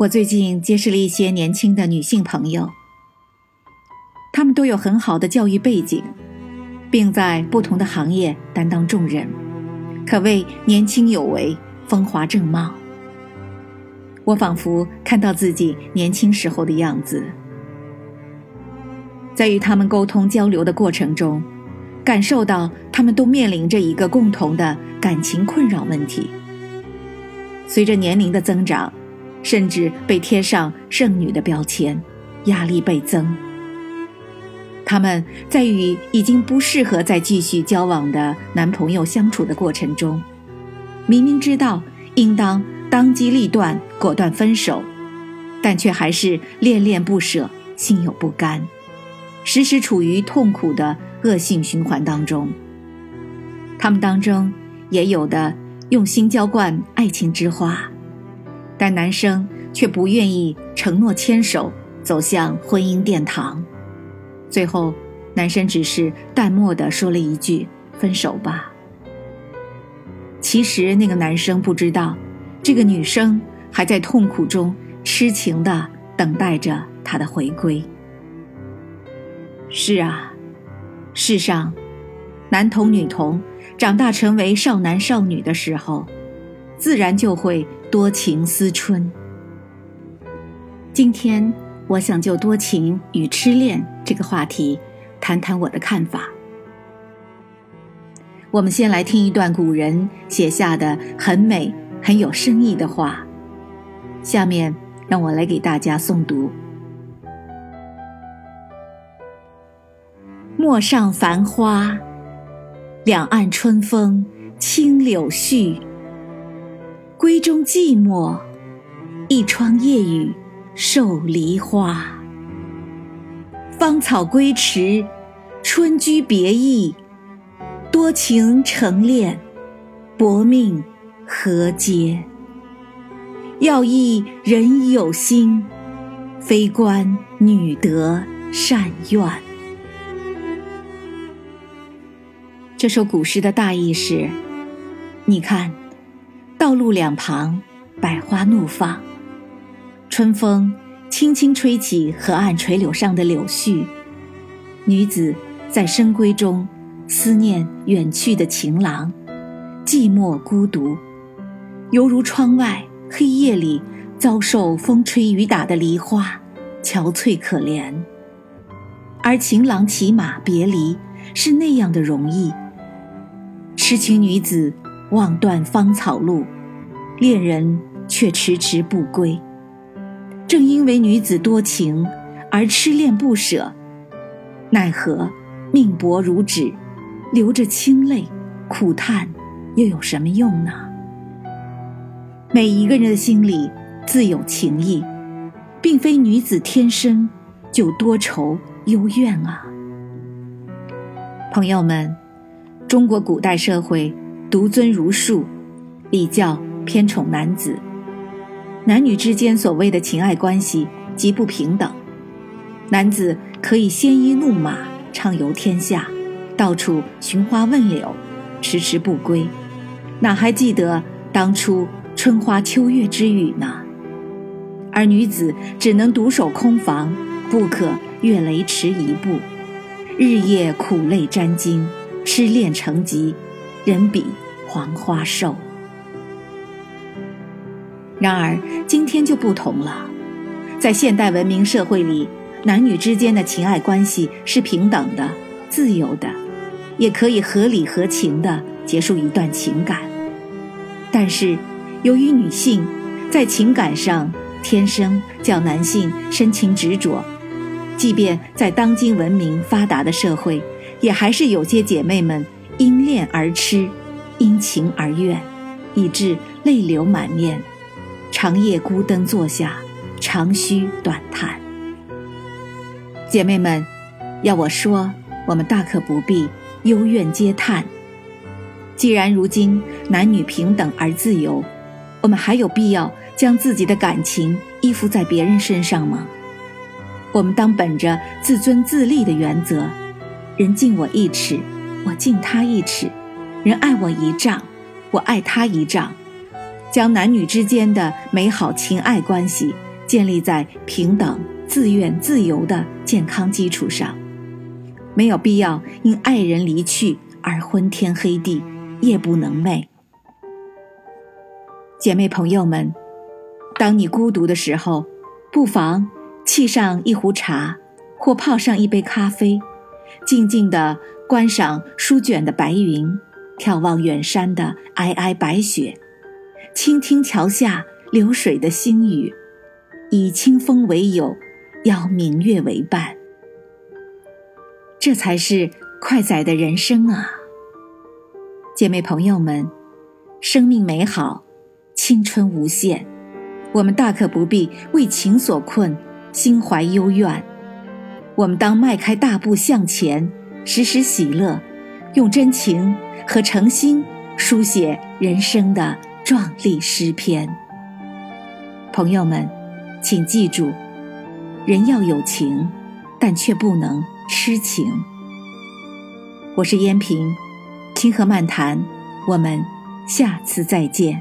我最近结识了一些年轻的女性朋友，她们都有很好的教育背景，并在不同的行业担当重任，可谓年轻有为、风华正茂。我仿佛看到自己年轻时候的样子，在与他们沟通交流的过程中，感受到他们都面临着一个共同的感情困扰问题。随着年龄的增长。甚至被贴上剩女的标签，压力倍增。他们在与已经不适合再继续交往的男朋友相处的过程中，明明知道应当当机立断、果断分手，但却还是恋恋不舍、心有不甘，时时处于痛苦的恶性循环当中。他们当中也有的用心浇灌爱情之花。但男生却不愿意承诺牵手走向婚姻殿堂，最后，男生只是淡漠的说了一句“分手吧”。其实那个男生不知道，这个女生还在痛苦中痴情的等待着他的回归。是啊，世上，男童女童长大成为少男少女的时候。自然就会多情思春。今天，我想就多情与痴恋这个话题谈谈我的看法。我们先来听一段古人写下的很美、很有深意的话，下面让我来给大家诵读：陌上繁花，两岸春风清柳絮。闺中寂寞，一窗夜雨受梨花。芳草归迟，春居别意。多情成恋，薄命何嗟？要忆人有心，非关女德善愿。这首古诗的大意是：你看。道路两旁，百花怒放，春风轻轻吹起河岸垂柳上的柳絮。女子在深闺中思念远去的情郎，寂寞孤独，犹如窗外黑夜里遭受风吹雨打的梨花，憔悴可怜。而情郎骑马别离是那样的容易，痴情女子。望断芳草路，恋人却迟迟不归。正因为女子多情而痴恋不舍，奈何命薄如纸，流着清泪苦叹，又有什么用呢？每一个人的心里自有情意，并非女子天生就多愁幽怨啊。朋友们，中国古代社会。独尊儒术，礼教偏宠男子，男女之间所谓的情爱关系极不平等。男子可以鲜衣怒马，畅游天下，到处寻花问柳，迟迟不归，哪还记得当初春花秋月之语呢？而女子只能独守空房，不可越雷池一步，日夜苦泪沾襟，痴恋成疾。人比黄花瘦。然而今天就不同了，在现代文明社会里，男女之间的情爱关系是平等的、自由的，也可以合理合情的结束一段情感。但是，由于女性在情感上天生较男性深情执着，即便在当今文明发达的社会，也还是有些姐妹们。因恋而痴，因情而怨，以致泪流满面，长夜孤灯坐下，长吁短叹。姐妹们，要我说，我们大可不必幽怨嗟叹。既然如今男女平等而自由，我们还有必要将自己的感情依附在别人身上吗？我们当本着自尊自立的原则，人敬我一尺。我敬他一尺，人爱我一丈，我爱他一丈，将男女之间的美好情爱关系建立在平等、自愿、自由的健康基础上，没有必要因爱人离去而昏天黑地、夜不能寐。姐妹朋友们，当你孤独的时候，不妨沏上一壶茶，或泡上一杯咖啡，静静地观赏舒卷的白云，眺望远山的皑皑白雪，倾听桥下流水的星语。以清风为友，邀明月为伴，这才是快哉的人生啊！姐妹朋友们，生命美好，青春无限，我们大可不必为情所困，心怀幽怨。我们当迈开大步向前，时时喜乐，用真情和诚心书写人生的壮丽诗篇。朋友们。请记住，人要有情，但却不能痴情。我是燕平，清河漫谈，我们下次再见。